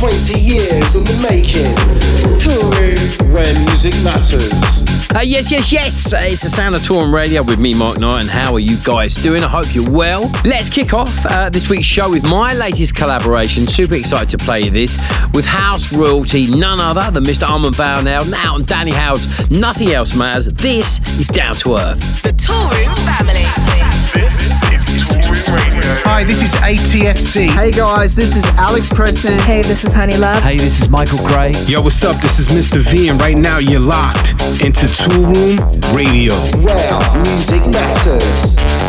20 years in the making. Toolroom where music matters. Uh, yes, yes, yes. It's the sound of Toolroom Radio with me, Mark Knight. And how are you guys doing? I hope you're well. Let's kick off uh, this week's show with my latest collaboration. Super excited to play you this with house royalty, none other than Mr. Armand Van Helden out on Danny Howard's Nothing Else Matters. This is Down to Earth. The Toolroom Family. This is Toolroom Radio. Hi, this is ATFC. Hey guys, this is Alex Preston. Hey, this is Honey Love. Hey, this is Michael Gray. Yo, what's up? This is Mr. V, and right now you're locked into Toolroom Radio. Where music matters.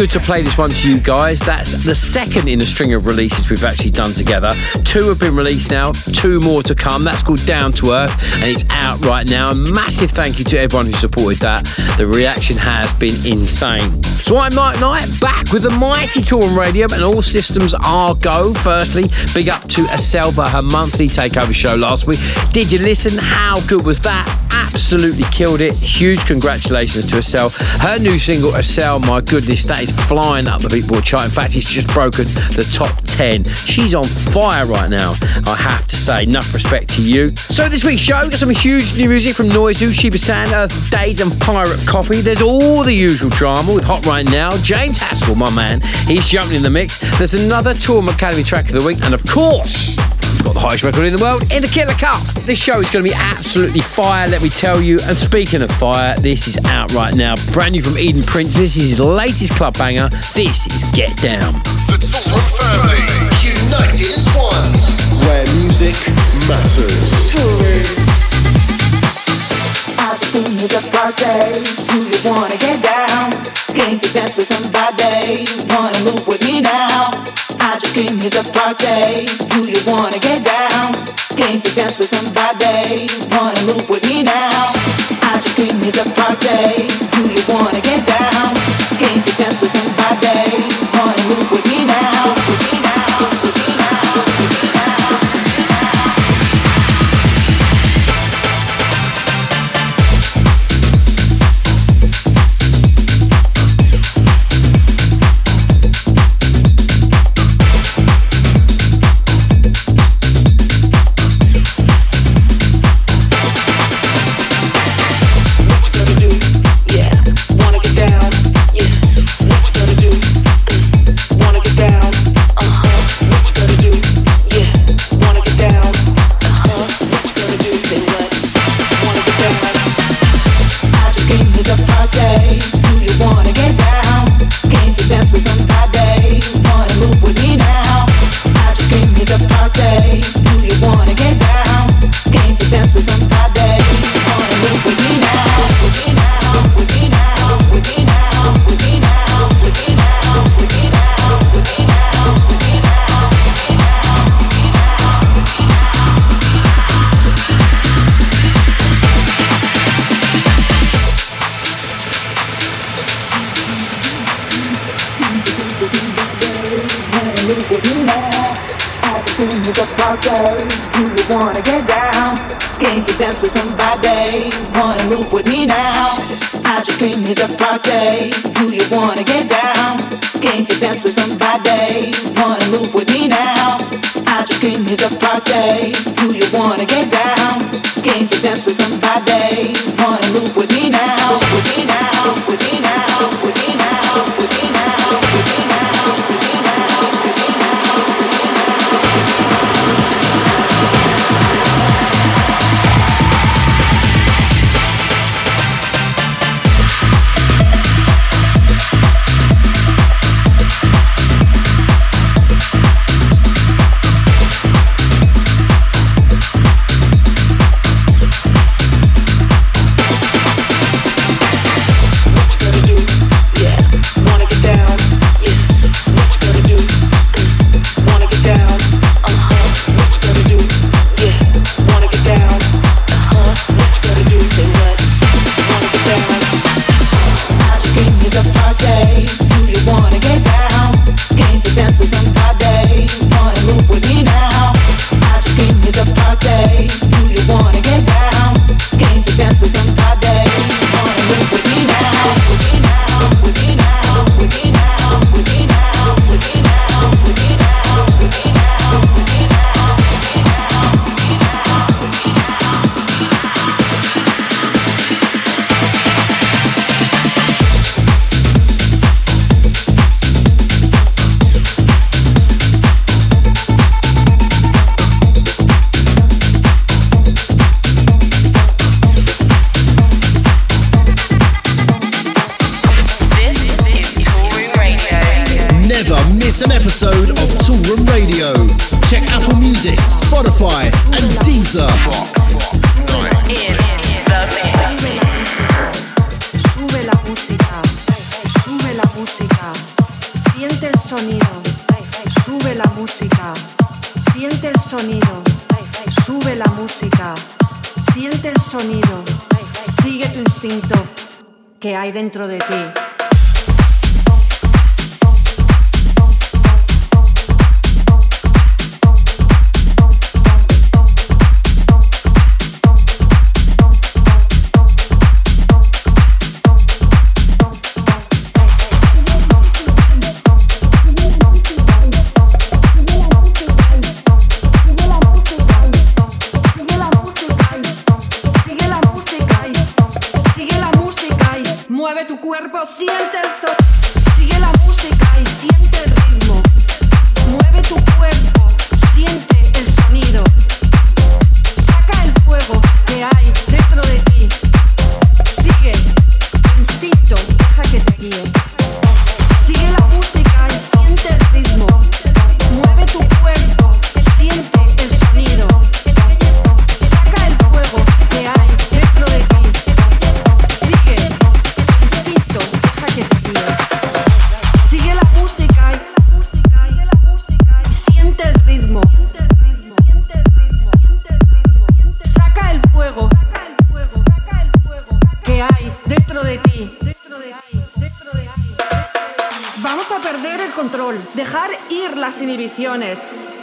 Good to play this one to you guys. That's the second in a string of releases we've actually done together. Two have been released now, two more to come. That's called Down to Earth and it's out right now. A massive thank you to everyone who supported that. The reaction has been insane. So I'm Mark Knight, back with the mighty Toolroom Radio and all systems are go. Firstly, big up to Aselva, her monthly takeover show last week. Did you listen? How good was that? Absolutely killed it. Huge congratulations to Estelle. Her new single, Estelle, my goodness, that is flying up the Beatport chart. In fact, it's just broken the top 10. She's on fire right now, I have to say. Enough respect to you. So this week's show, got some huge new music from Noizu, Shiba San, Earth Days and Pirate Copy. There's all the usual drama with Hot Right Now. James Haskell, my man, he's jumping in the mix. There's another Toolroom Academy track of the week. And of course, got the highest record in the world in the Killer Cut. This show is going to be absolutely fire, let me tell you. And speaking of fire, this is out right now. Brand new from Eden Prince. This is his latest club banger. This is Get Down. The Toolroom family, United as one. Where music matters. I just need a party. Do you wanna get down? Can't you dance with somebody? Wanna move with me now? Came here to party. Do you wanna get down? Came to dance with somebody. Wanna move with me now? I just came here to party. Do you wanna get down? Can't you dance with somebody? Wanna move with me now? I just came here to party. Do you wanna get down? Can't you dance with somebody? Wanna move with me now? I just came here to party. Do you wanna get down? Can't you dance with somebody? Wanna move? With me now?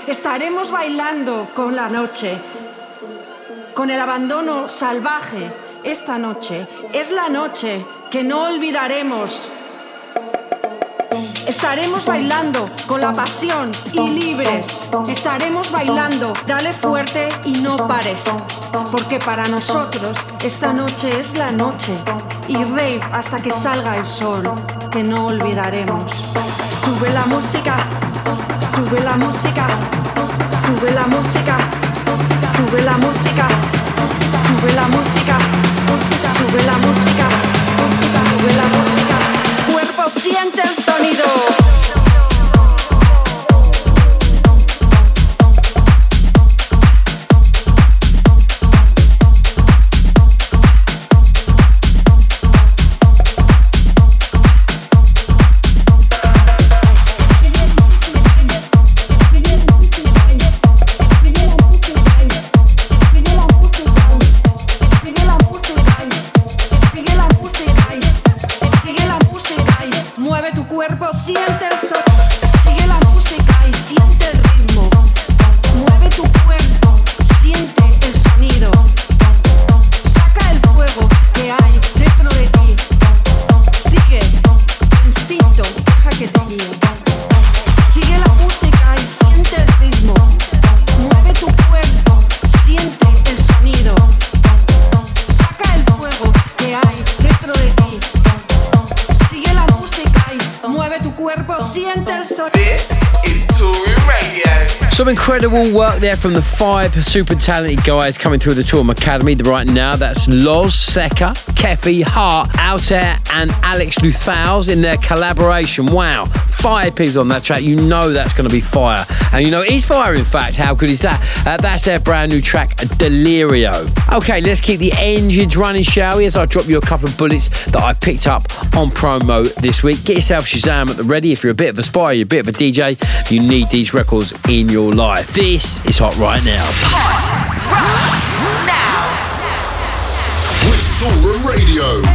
Estaremos bailando con la noche, con el abandono salvaje. Esta noche es la noche que no olvidaremos. Estaremos bailando con la pasión y libres. Estaremos bailando, dale fuerte y no pares. Porque para nosotros esta noche es la noche. Y rave hasta que salga el sol, que no olvidaremos. Sube la música. Sube la música, sube la música, sube la música, sube la música, sube la música, sube la música. Siente el sonido. Incredible work there from the five super talented guys coming through the Toolroom Academy right now. That's Loz, Seka, KEFFI, HARRT, Altere, and Alex Lauthals in their collaboration. Wow, five people on that track. You know that's going to be fire. And you know it's fire, in fact. How good is that? Uh, that's their brand new track, Delirio. Okay, let's keep the engines running, shall we? As I drop you a couple of bullets that I picked up on promo this week. Get yourself Shazam at the ready. If you're a bit of a spy, you're a bit of a DJ, you need these records in your life. This is hot right now. Hot right now. With Toolroom Radio.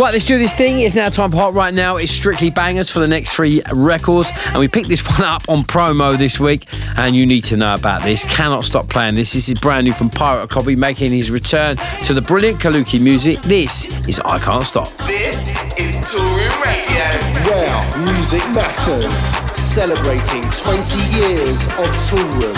Right, let's do this thing. It's now time for Hot Right Now. It's strictly bangers for the next three records. And we picked this one up on promo this week. And you need to know about this. Cannot stop playing this. This is brand new from Pirate Copy, making his return to the brilliant Kaluki Musik. This is I Can't Stop. This is Toolroom Radio. Where music matters. Celebrating 20 years of Toolroom.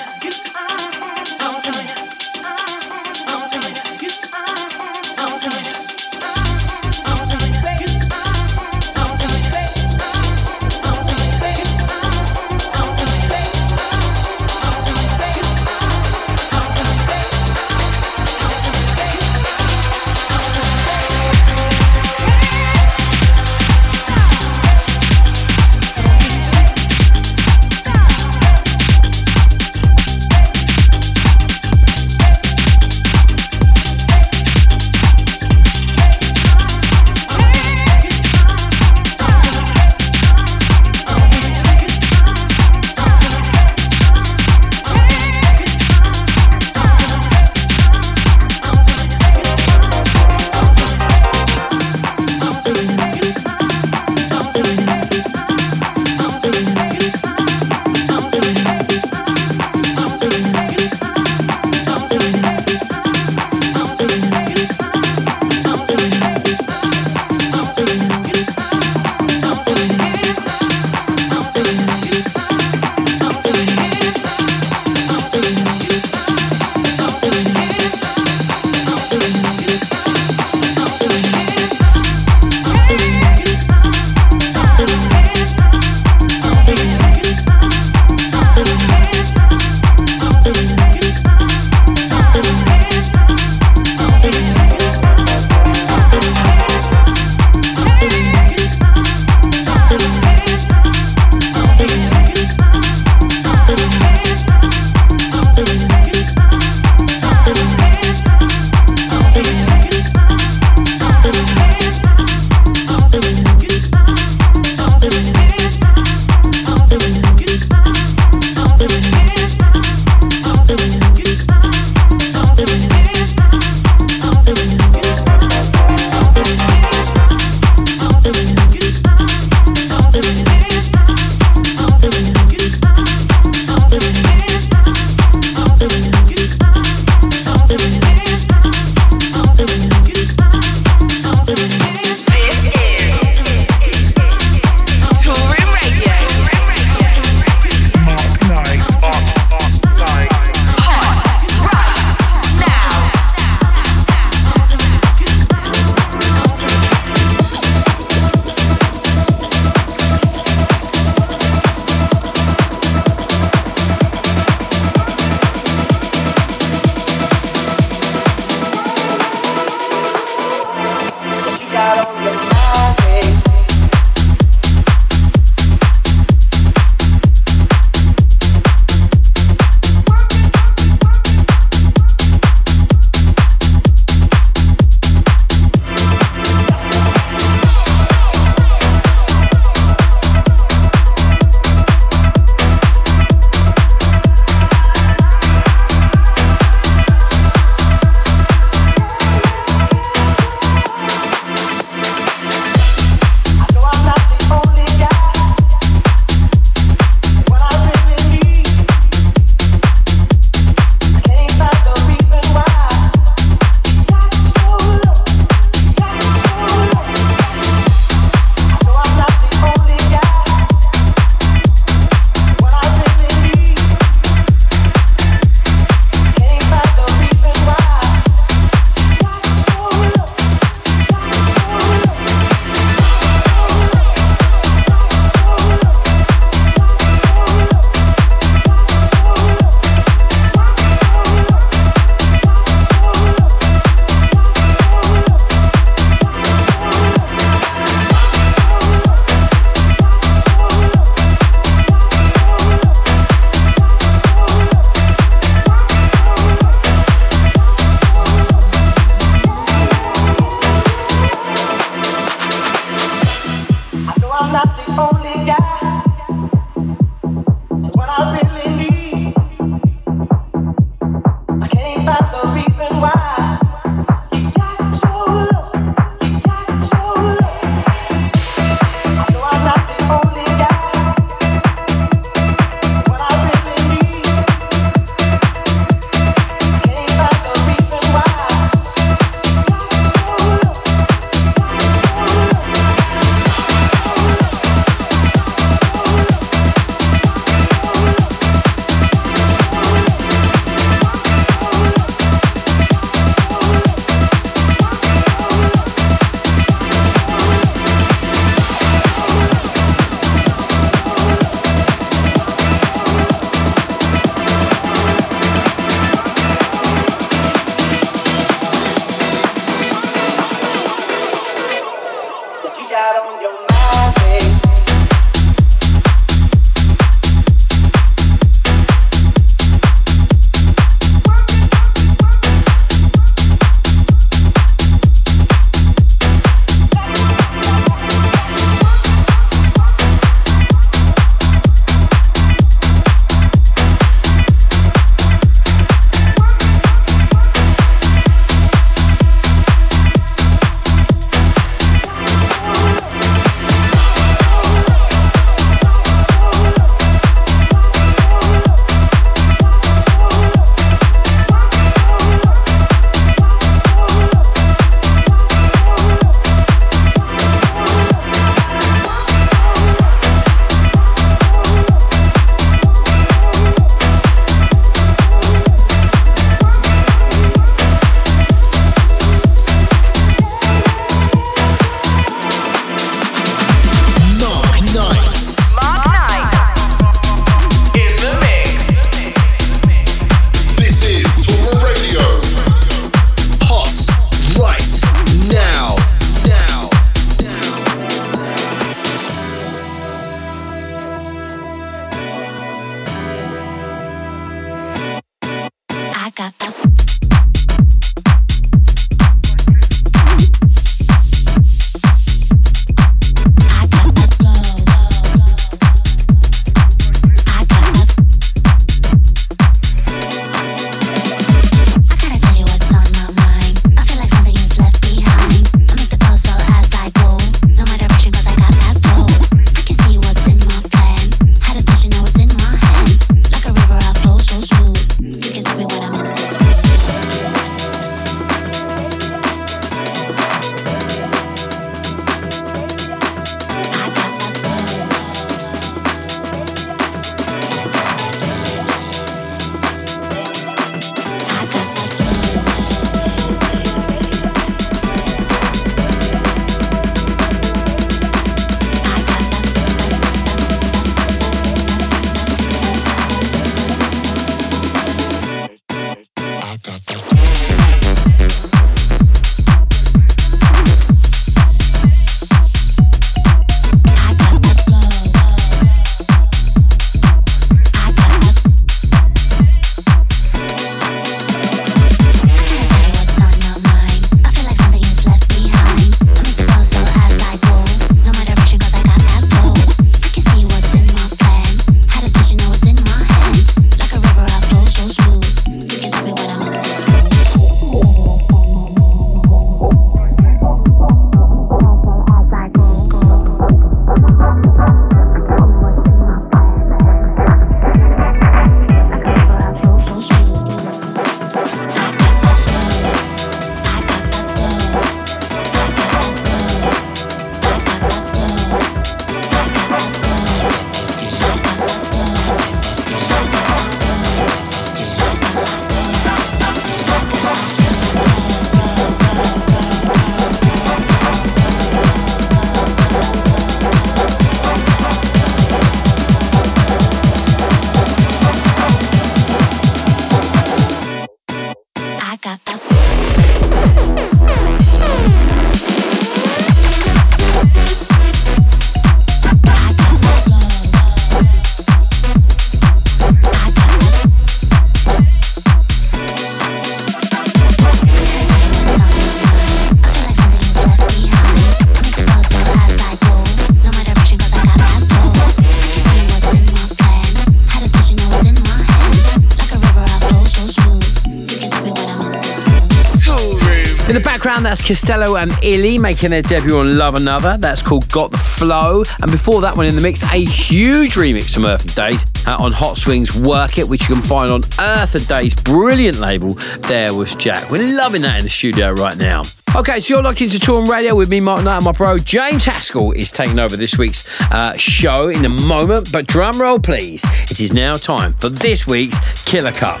That's Kastelo and ILY making their debut on Love Another. That's called Got the Flow. And before that one in the mix, a huge remix from Earth and Days uh, on Hotswing's Work It, which you can find on Earth and Days' brilliant label, There Was Jack. We're loving that in the studio right now. Okay, so you're locked into Toolroom Radio with me, Mark Knight, and my bro James Haskell is taking over this week's uh, show in a moment. But drum roll, please. It is now time for this week's Killer Cut.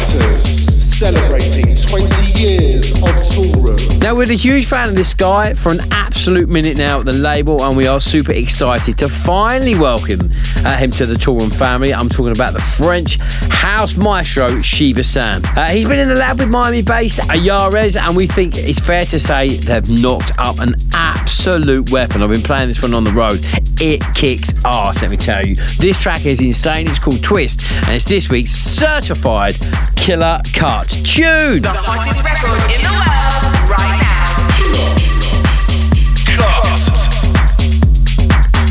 Matters. Celebrating 20 years of. Now, we're a huge fan of this guy for an absolute minute now at the label, and we are super excited to finally welcome uh, him to the Toolroom family. I'm talking about the French house maestro Shiba San. Uh, he's been in the lab with Miami based AYAREZ, and we think it's fair to say they've knocked up an absolute weapon. I've been playing this one on the road. It kicks ass, let me tell you. This track is insane. It's called Twist, and it's this week's certified killer cut tune. The hottest record in the world right now.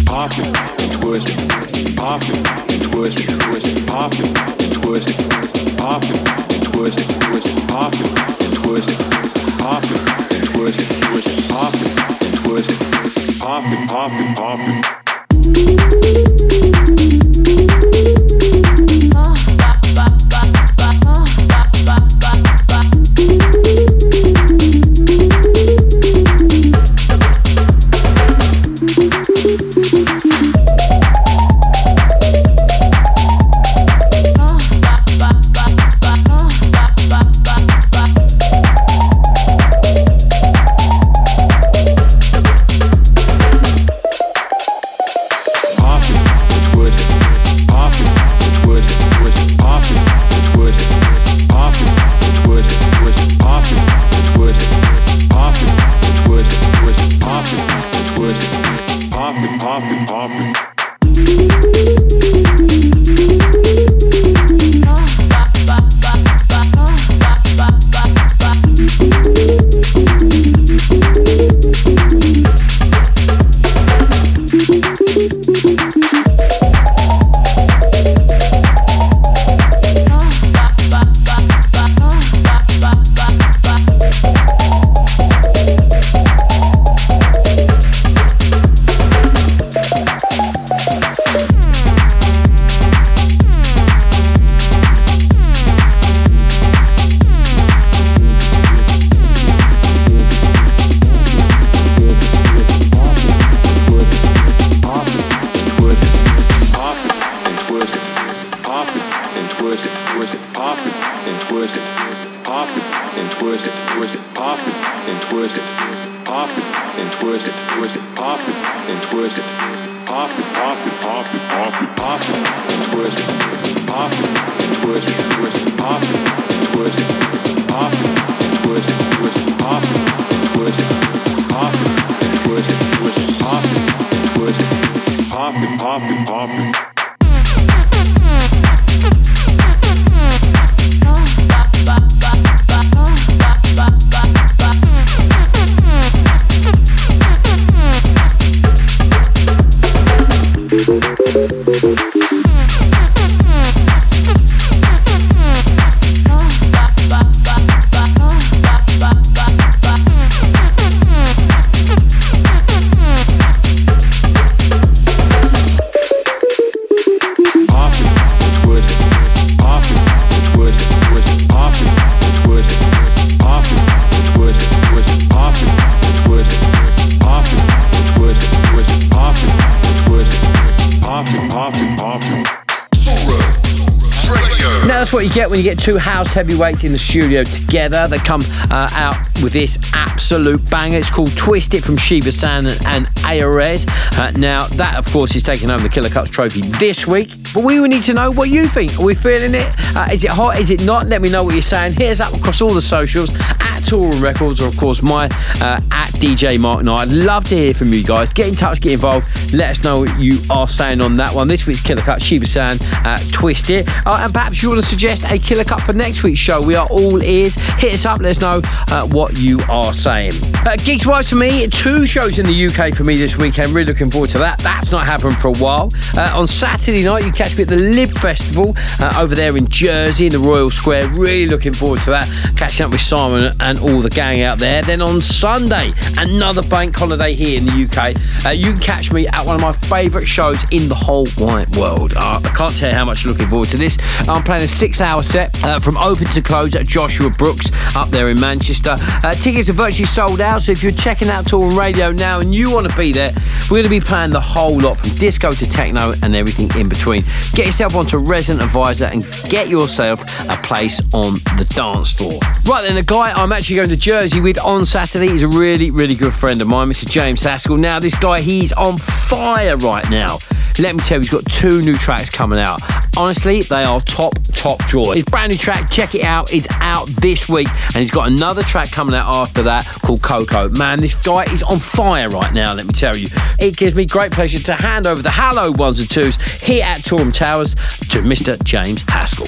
Pop it, twist it, pop it, twist it, twist it, pop it, twist it, pop it, twist it, twist it, pop it, twist it, pop it, twist it, twist it, pop it, twist it, pop it, pop when you get two house heavyweights in the studio together. They come uh, out with this absolute banger. It's called Twist It from Shiba San and, Ares. Uh, now that, of course, is taking home the Killer Cuts trophy this week. But we would need to know what you think. Are we feeling it? Uh, is it hot? Is it not? Let me know what you're saying. Hit us up across all the socials at Toolroom Records or, of course, my uh, at DJ Mark Knight. I'd love to hear from you guys. Get in touch, get involved. Let us know what you are saying on that one. This week's Killer Cut, Shiba San, uh, Twist It. Uh, and perhaps you want to suggest a killer cut for next week's show, we are all ears. Hit us up, let us know uh, what you are saying. Uh, gigs wise for me, two shows in the UK for me this weekend. Really looking forward to that. That's not happened for a while. Uh, on Saturday night, you catch me at the Lib Festival uh, over there in Jersey in the Royal Square. Really looking forward to that. Catching up with Simon and all the gang out there. Then on Sunday, another bank holiday here in the UK. Uh, you can catch me at one of my favourite shows in the whole wide world. Uh, I can't tell you how much I'm looking forward to this. I'm playing a six hour set uh, from open to close at Joshua Brooks up there in Manchester. Uh, tickets are virtually sold out, so if you're checking out Toolroom Radio now and you want to be there, we're going to be playing the whole lot from disco to techno and everything in between. Get yourself onto Resident Advisor and get yourself a place on the dance floor. Right then, the guy I'm actually going to Jersey with on Saturday is a really, really good friend of mine, Mr. James Haskell. Now, this guy, he's on fire right now. Let me tell you, he's got two new tracks coming out. Honestly, they are top, top joy. His brand new track, check it out, is out this week, and he's got another track coming out after that called Coco. Man, this guy is on fire right now, let me tell you. It gives me great pleasure to hand over the Hello ones and twos here at Toolroom Towers to Mr. James Haskell.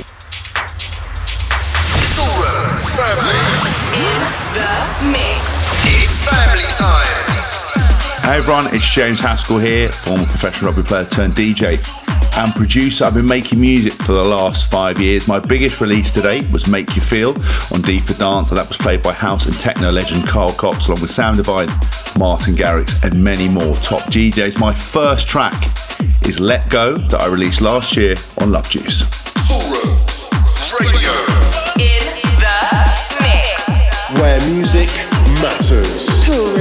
Toolroom family. In the mix. It's family time. Hey everyone, it's James Haskell here, former professional rugby player turned DJ and producer. I've been making music for the last five years. My biggest release to date was Make You Feel on D for Dance, and that was played by house and techno legend Carl Cox, along with Sam Divine, Martin Garrix, and many more top DJs. My first track is Let Go that I released last year on LoveJuice. Radio. In the mix. Where music matters.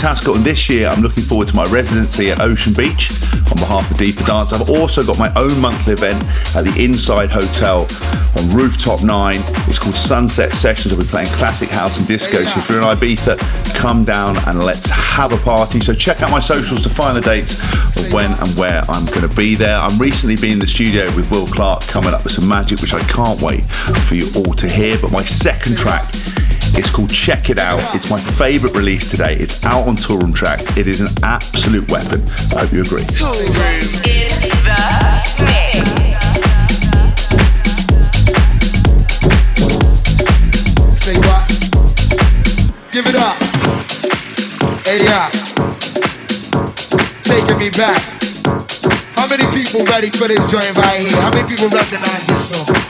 James Haskell, and this year I'm looking forward to my residency at Ocean Beach on behalf of Deeper Dance. I've also got my own monthly event at the Inside Hotel on Rooftop 9. It's called Sunset Sessions. I'll be playing classic house and disco. So if you're in Ibiza, come down and let's have a party. So check out my socials to find the dates of when and where I'm going to be there. I'm recently been in the studio with Will Clarke coming up with some magic, which I can't wait for you all to hear. But my second track it's called Check It Out. It's my favourite release today. It's out on Toolroom Trax. It is an absolute weapon. I hope you agree. Toolroom in the mix. Say what? Give it up. Hey, yeah. Taking me back. How many people ready for this joint right here? How many people recognize this song?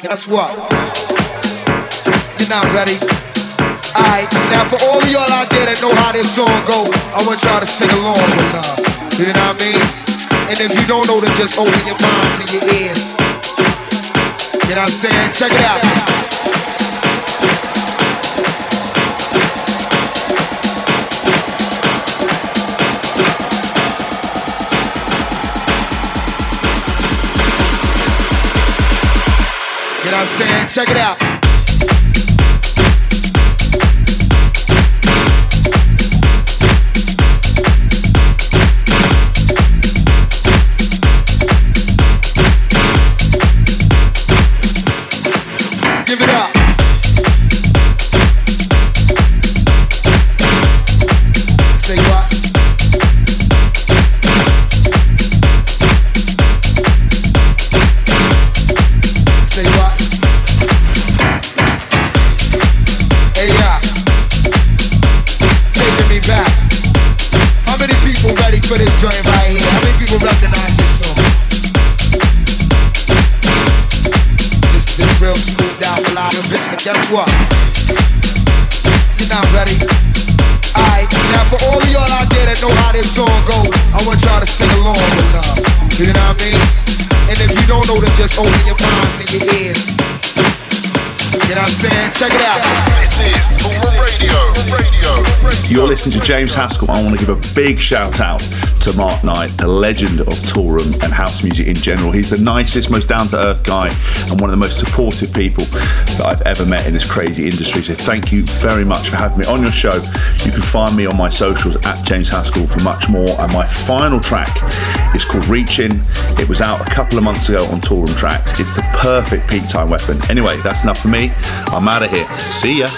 Guess what? You're not ready. Alright, now for all of y'all out there that know how this song go, I want y'all to sing along with love. You know what I mean? And if you don't know, then just open your minds and your ears. You know what I'm saying? Check it out. You know what I'm saying? Check it out. To James Haskell. I want to give a big shout out to Mark Knight, the legend of Toolroom and house music in general. He's the nicest, most down to earth guy and one of the most supportive people that I've ever met in this crazy industry. So thank you very much for having me on your show. You can find me on my socials at James Haskell for much more. And my final track is called Reaching. It was out a couple of months ago on Toolroom Trax. It's the perfect peak time weapon. Anyway, that's enough for me. I'm out of here. See ya.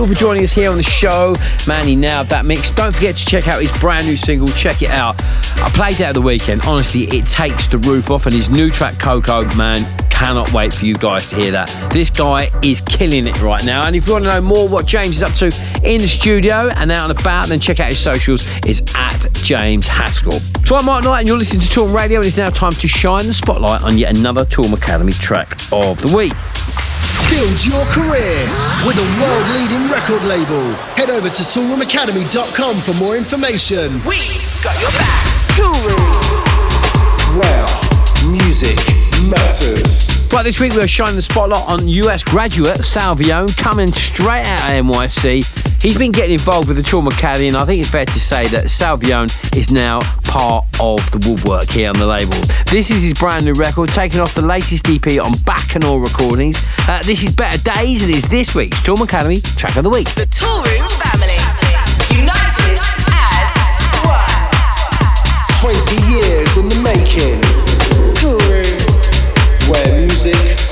Haskell for joining us here on the show. Man, he that mix. Don't forget to check out his brand new single, Check It Out. I played it at the weekend. Honestly, it takes the roof off, and his new track, Coco, man, cannot wait for you guys to hear that. This guy is killing it right now. And if you want to know more what James is up to in the studio and out and about, then check out his socials. It's at James Haskell. So I'm Mark Knight, and you're listening to Toolroom Radio, and it's now time to shine the spotlight on yet another Toolroom Academy track of the week. Build your career with a world leading record label. Head over to toolroomacademy.com for more information. We got your back. Toolroom. Where music matters. Right, this week we're shining the spotlight on US graduate Salvione coming straight out of NYC. He's been getting involved with the Toolroom Academy, and I think it's fair to say that Salvione is now part of the woodwork here on the label. This is his brand new record, taking off the latest EP on Baikonur Recordings. Uh, this is Better Days, and is this week's Toolroom Academy track of the week. The Toolroom family. United as one. 20 years in the making. Toolroom, where music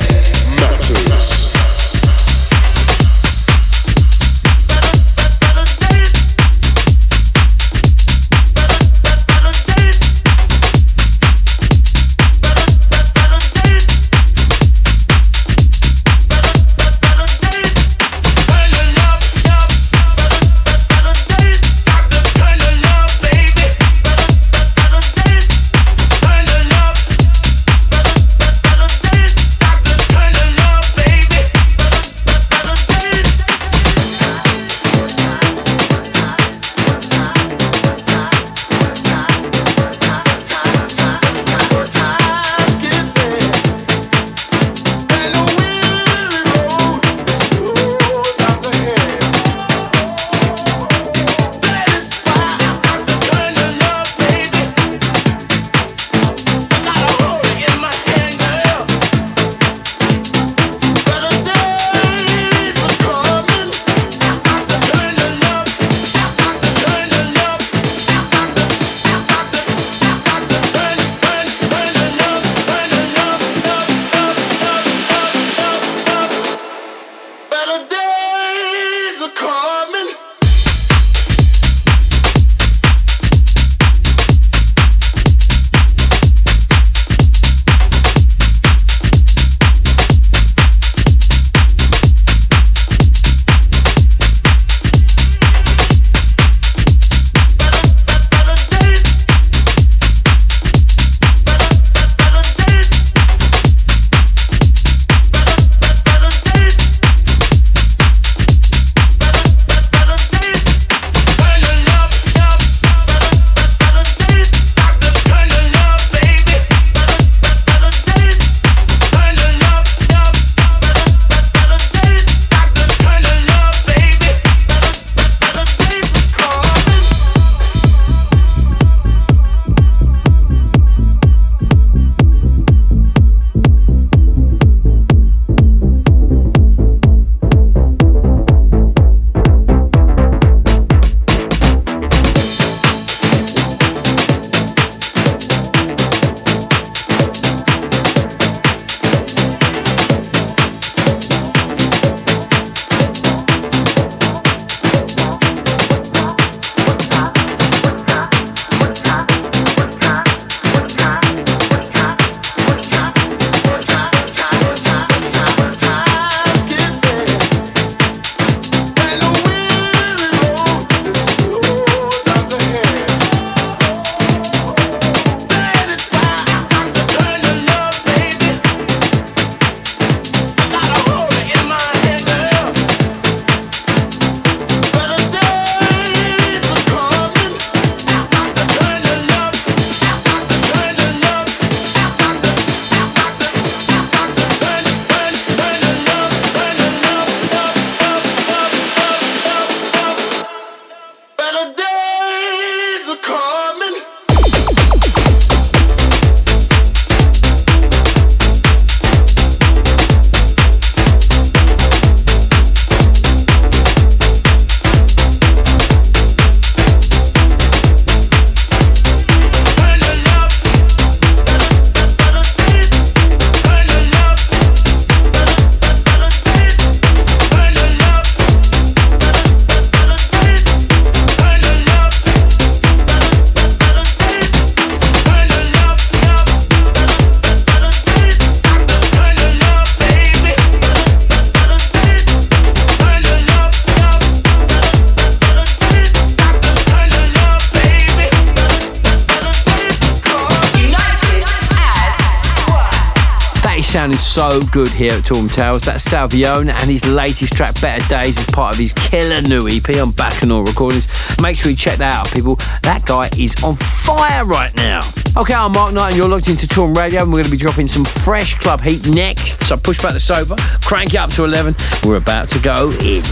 so good here at Toolroom Towers. That's Salvione and his latest track, Better Days, is part of his killer new EP on Baikonur Recordings. Make sure you check that out, people. That guy is on fire right now. Okay, I'm Mark Knight, and you're logged into Toolroom Radio, and we're going to be dropping some fresh club heat next. So push back the sofa, crank it up to 11. We're about to go in.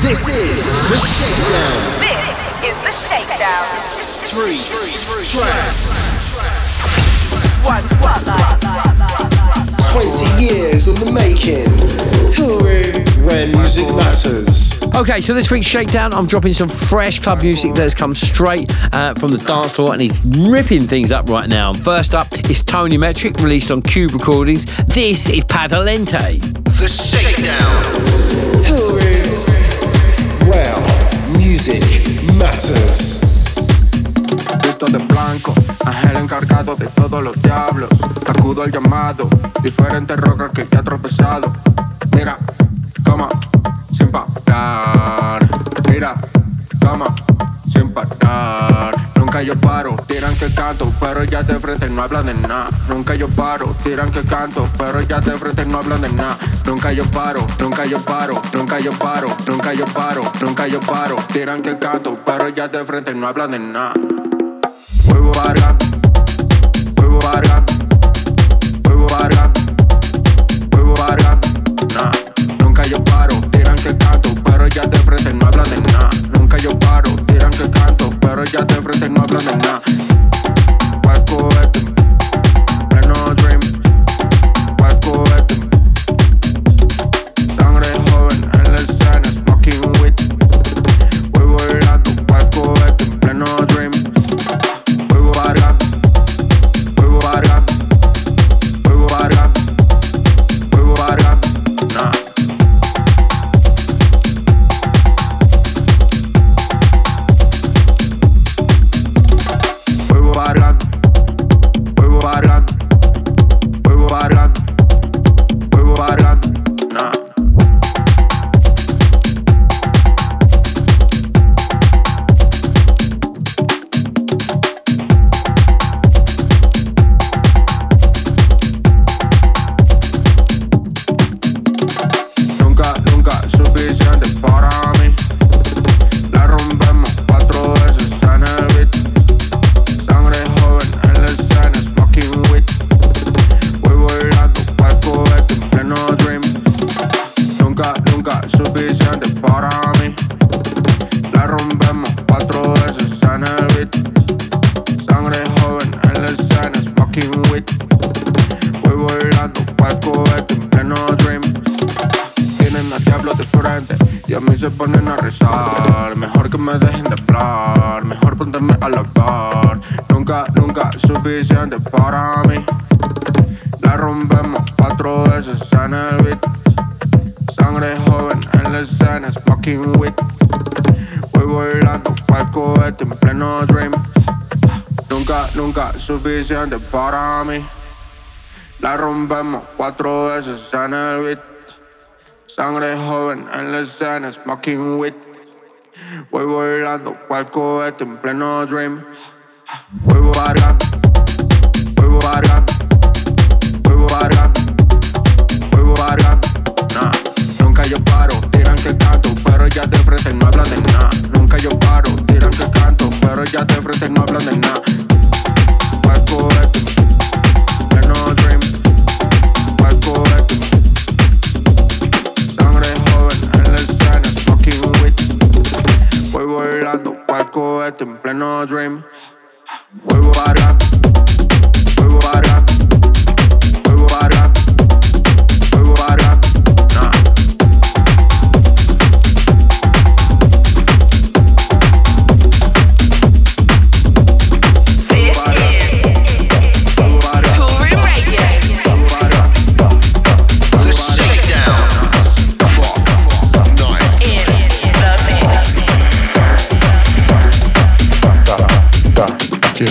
This is The Shakedown. This is The Shakedown. Three, tracks. One spotlight. 20 years in the making. Toolroom. Where music matters. Okay, so this week's Shakedown, I'm dropping some fresh club music that has come straight uh, from the dance floor and he's ripping things up right now. First up is Tony Metric, released on Cube Recordings. This is Pa' Delante. The Shakedown. Toolroom. Well, music matters. Visto de blanco, ángel encargado de todos los diablos. Acudo al llamado, diferentes rocas que ya he tropezado. Mira, toma, sin parar. Mira, toma, sin parar. Nunca yo paro, tiran que canto, pero ya de frente no hablan de nada. Nunca yo paro, tiran que canto, pero ya de frente no hablan de nada. Nunca yo paro, nunca yo paro, nunca yo paro, nunca yo paro, nunca yo paro. Tiran que canto, pero ya de frente no hablan de nada. вариант, Выборан, вариант. Escena, smoking weed. Voy volando cual cohete en pleno dream. Dream.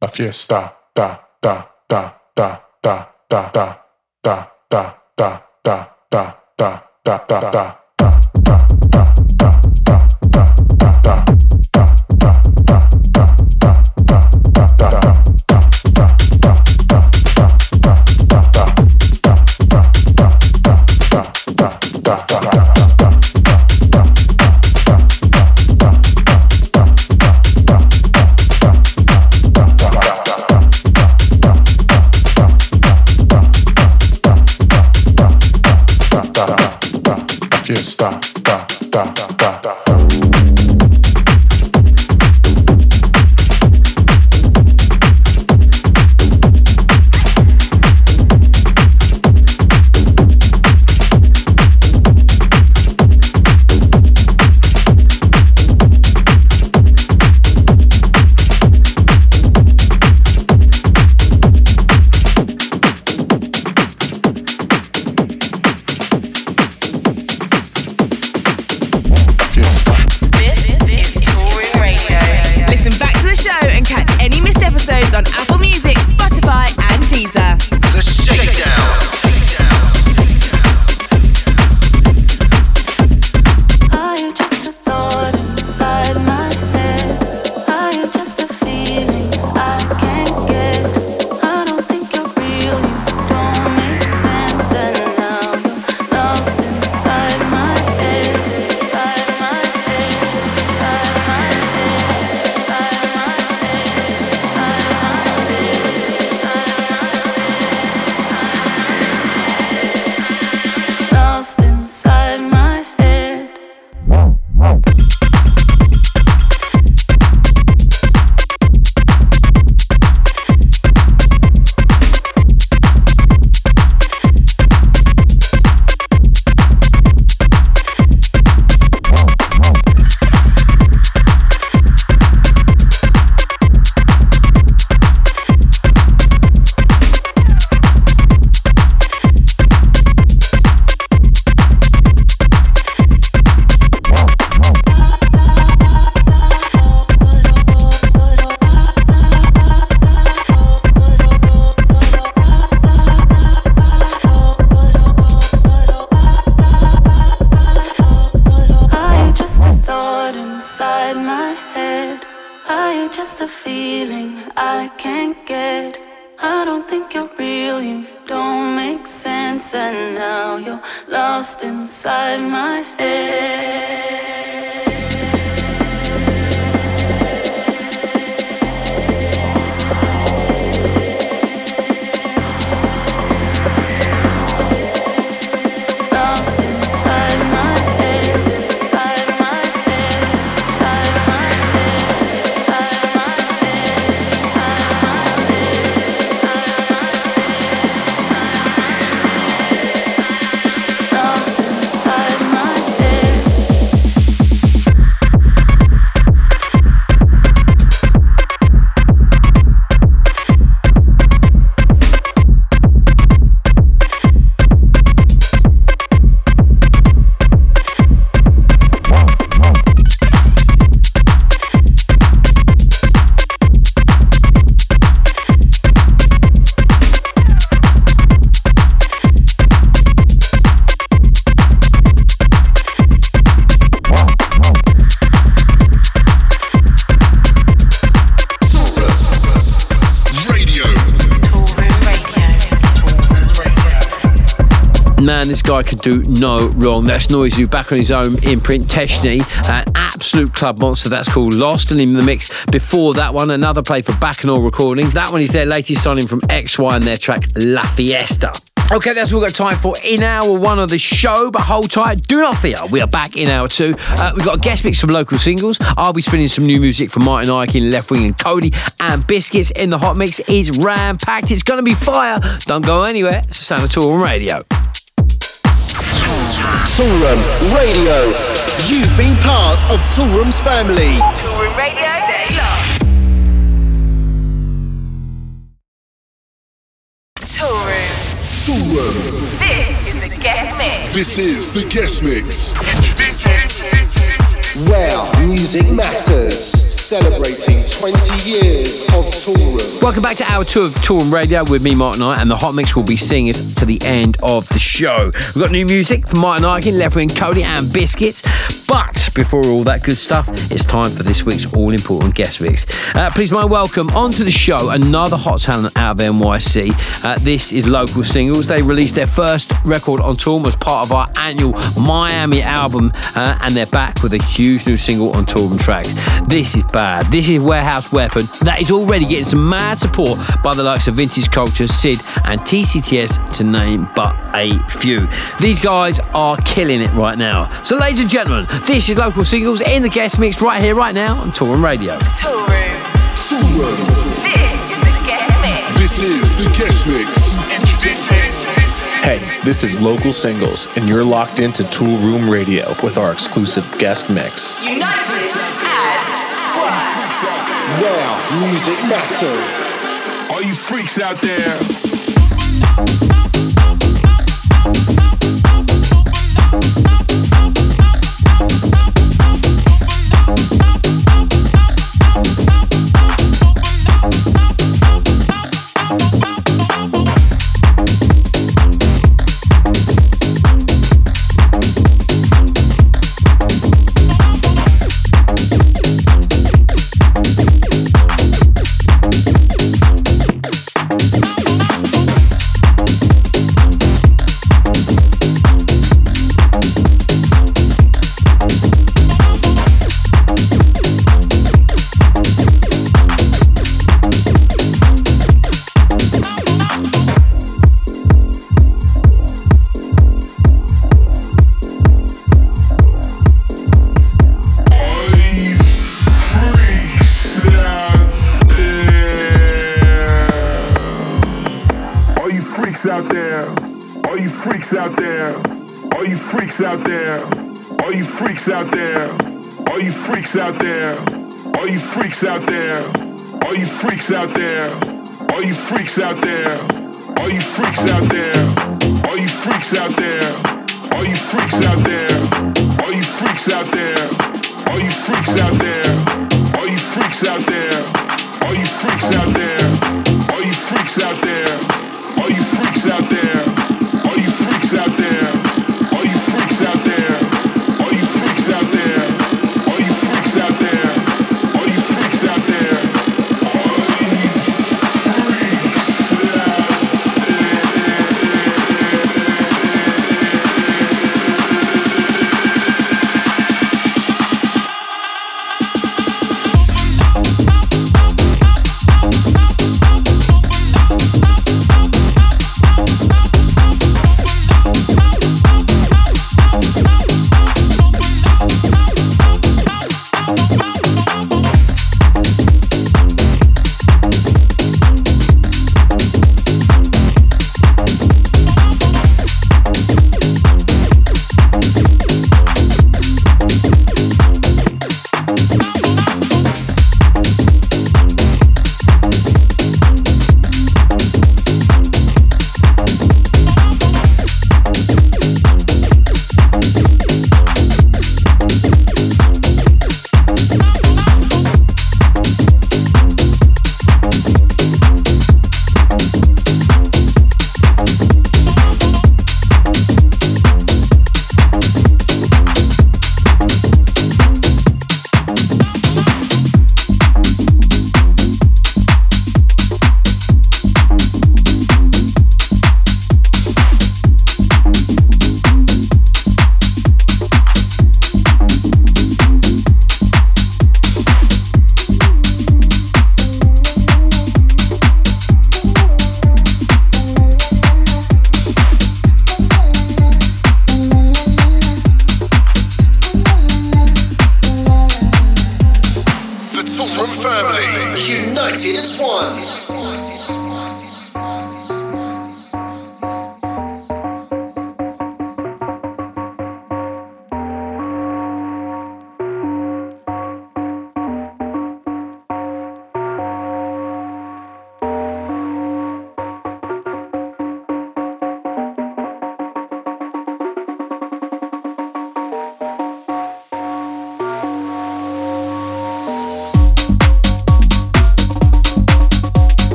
La fiesta, da, da, da, da, da, da, da, da, da, da, da, da, da, da, da, da. fiesta. Guy could do no wrong. That's Noizu back on his own imprint. TECHNE, an absolute club monster. That's called Lost and in the mix. Before that one, another play for Baikonur Recordings. That one is their latest signing from XY and their track La Fiesta. Okay, that's all we've got time for in hour one of the show, but hold tight, do not fear. We are back in hour two. Uh, we've got a guest mix from local singles. I'll be spinning some new music from Martin Ikin, Left Wing, and Kody. And Biscuits in the hot mix is ram packed. It's going to be fire. Don't go anywhere. It's Sanatorium Radio. Toolroom Radio. You've been part of Toolroom's family. Toolroom Radio. Stay locked. Toolroom. Toolroom. This is the guest mix. This is the guest mix. Where music matters. Celebrating 20 years of Toolroom. Welcome back to our tour of Toolroom Radio with me, Mark Knight, and the Hot Mix will be seeing us to the end of the show. We've got new music from Martin Leather and Kody, and Biscuits. But before all that good stuff, it's time for this week's all important guest mix. Uh, please, my welcome onto the show another hot talent out of NYC. Uh, this is Local Singles. They released their first record on tour as part of our annual Miami album, uh, and they're back with a huge new single on Toolroom Trax. This is bad. This is Warehouse Weapon. That is already getting some mad support by the likes of Vintage Culture, Sid, and TCTS, to name but a few. These guys are killing it right now. So, ladies and gentlemen, this is Local Singles in the guest mix right here, right now on Toolroom Radio. Toolroom. Toolroom. This is the guest mix. This is the guest mix. Hey, this is Local Singles, and you're locked into Toolroom Radio with our exclusive guest mix. United Where music matters. All you freaks out there.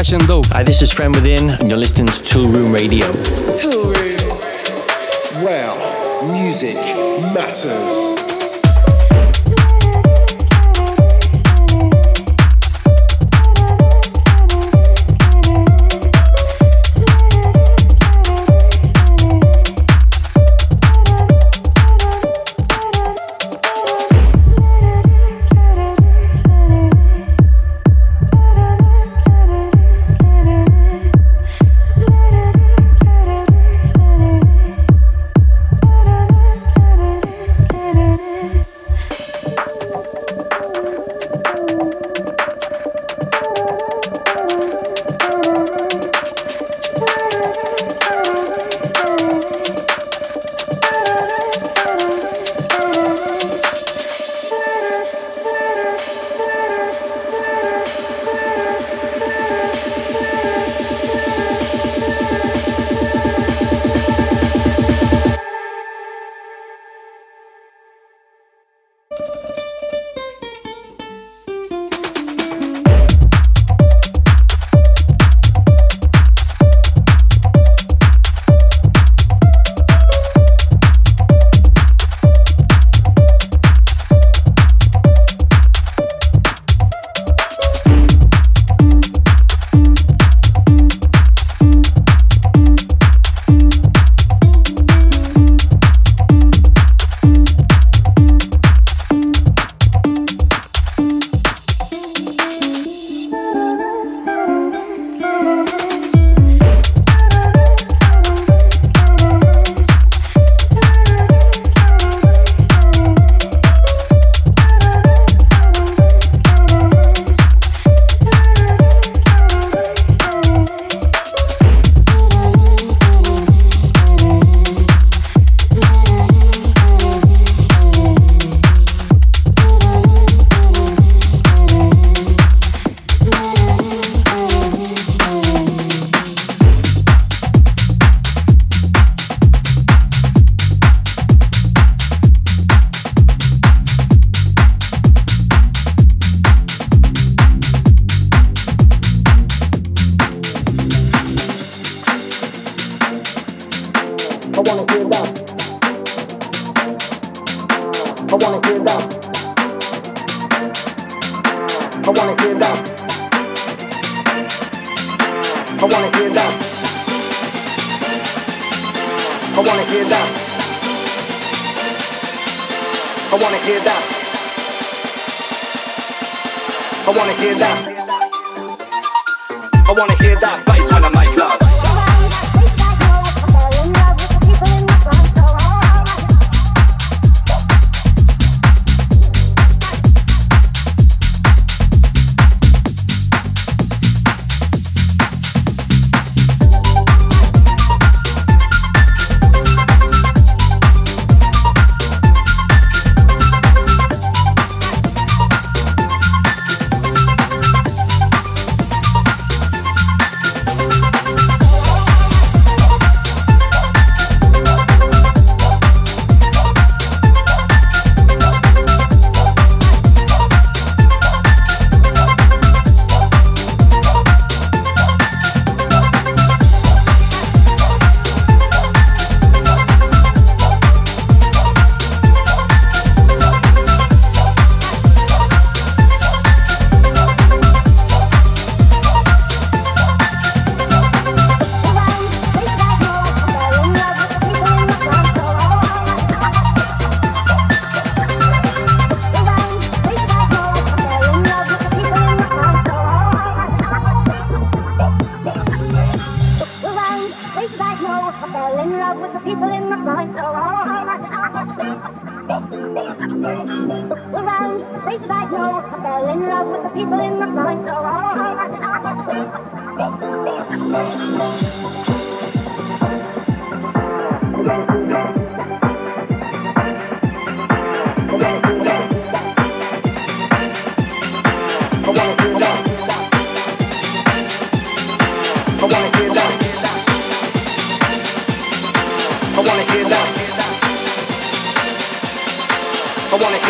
Hi, this is Friend Within, and you're listening to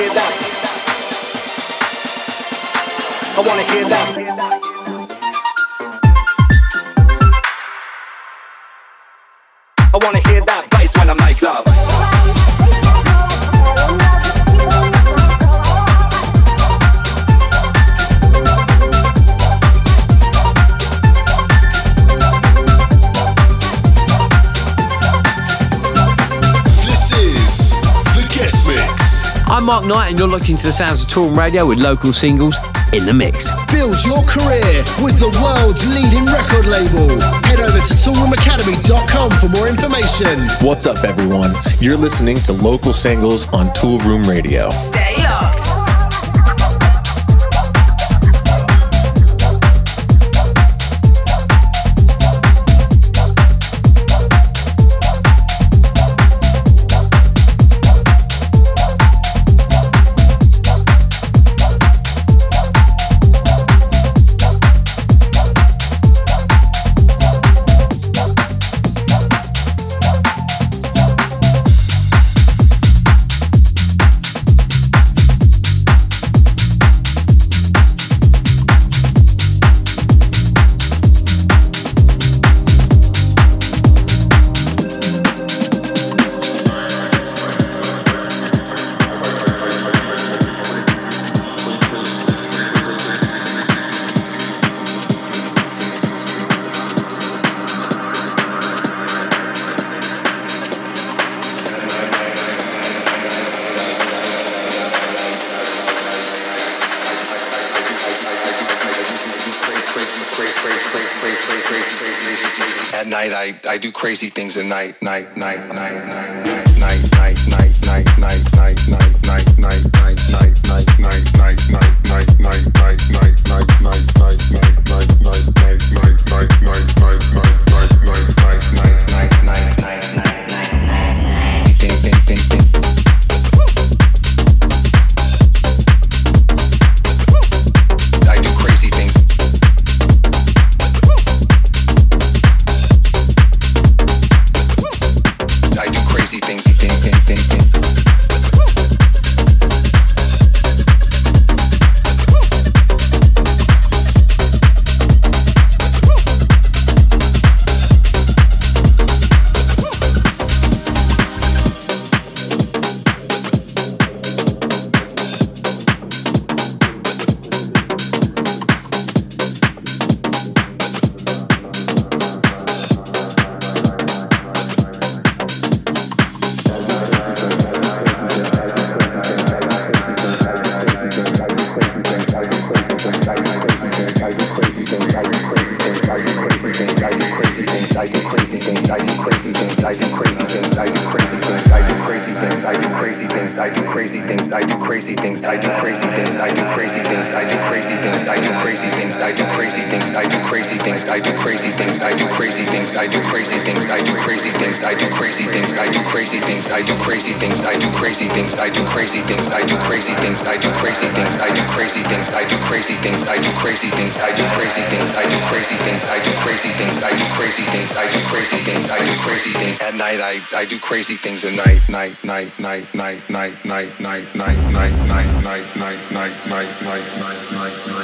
hear that. I wanna hear that. Knight, and you're locked into the sounds of Toolroom Radio with local singles in the mix. Build your career with the world's leading record label. Head over to toolroomacademy.com for more information. What's up, everyone? You're listening to local singles on Toolroom Radio. Stay locked. Crazy things at night, night, night, night, night, crazy things, I do crazy things, I do crazy things, I do crazy things, I do crazy things, I do crazy things, I do crazy things, I do crazy things. At night I I do crazy things at night, night, night, night, night, night, night, night, night, night, night, night, night, night, night, night, night, night, night,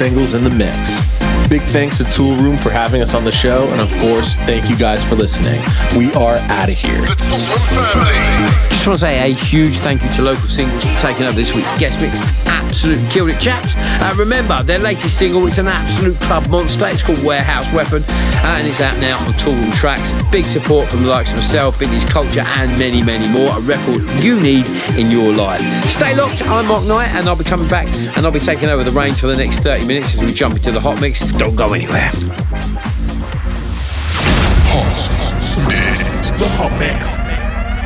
Singles in the Mix. Big thanks to Tool Room for having us on the show, and of course, thank you guys for listening. We are out of here. Just want to say a huge thank you to Local Singles for taking over this week's guest mix. Absolutely killed it, chaps. Uh, remember, their latest single is an absolute club monster. It's called Warehouse Weapon, uh, and it's out now on Toolroom Trax. Big support from the likes of myself, Vintage Culture, and many, many more. A record you need in your life. Stay locked. I'm Mark Knight, and I'll be coming back, and I'll be taking over the reins for the next 30 minutes as we jump into the hot mix. Don't go anywhere. Hot mix. The hot mix.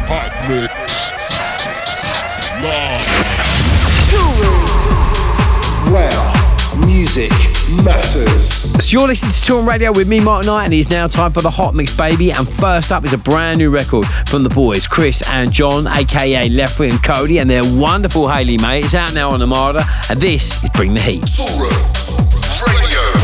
Hot mix. Where music matters. So you're listening to Toolroom Radio with me, Mark Knight, and it's now time for the Hot Mix, baby. And first up is a brand new record from the boys, Chris and John, aka Lefty and Kody, and their wonderful Haley mate. It's out now on Amada, and this is Bring the Heat. Radio.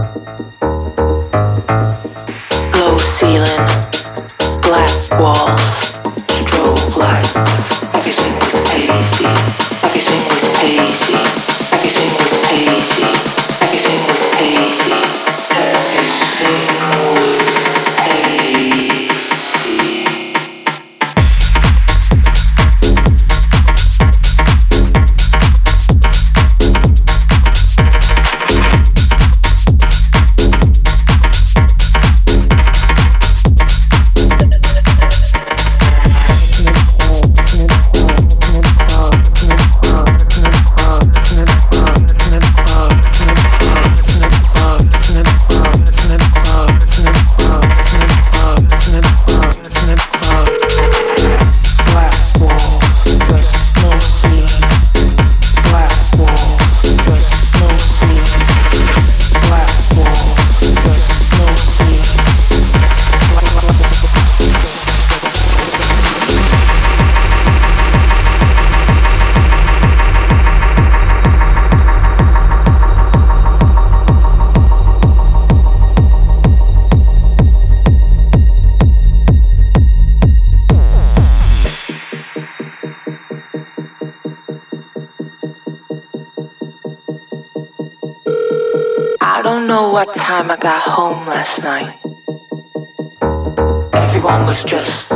was just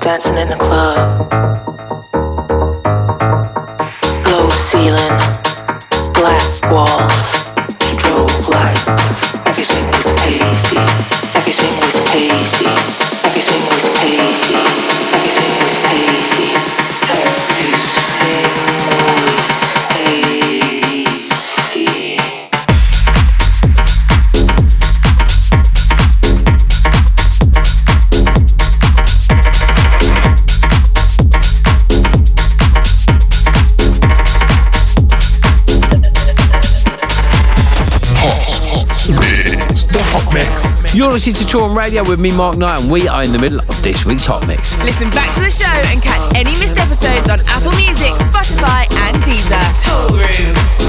dancing in the club. You're listening to Toolroom Radio with me, Mark Knight, and we are in the middle of this week's Hot Mix. Listen back to the show and catch any missed episodes on Apple Music, Spotify, and Deezer. Toolroom.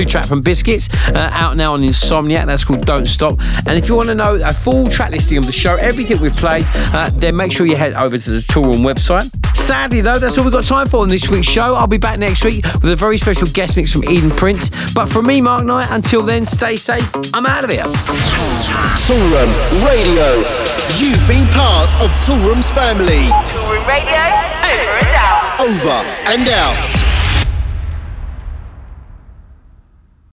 new track from Biscits uh, out now on Insomniac. That's called Don't Stop. And if you want to know a full track listing of the show, everything we've played, uh, then make sure you head over to the Toolroom website. Sadly, though, that's all we've got time for on this week's show. I'll be back next week with a very special guest mix from Eden Prince. But from me, Mark Knight, until then, stay safe. I'm out of here. Toolroom Radio. You've been part of Toolroom's family. Toolroom Radio, over and out. Over and out.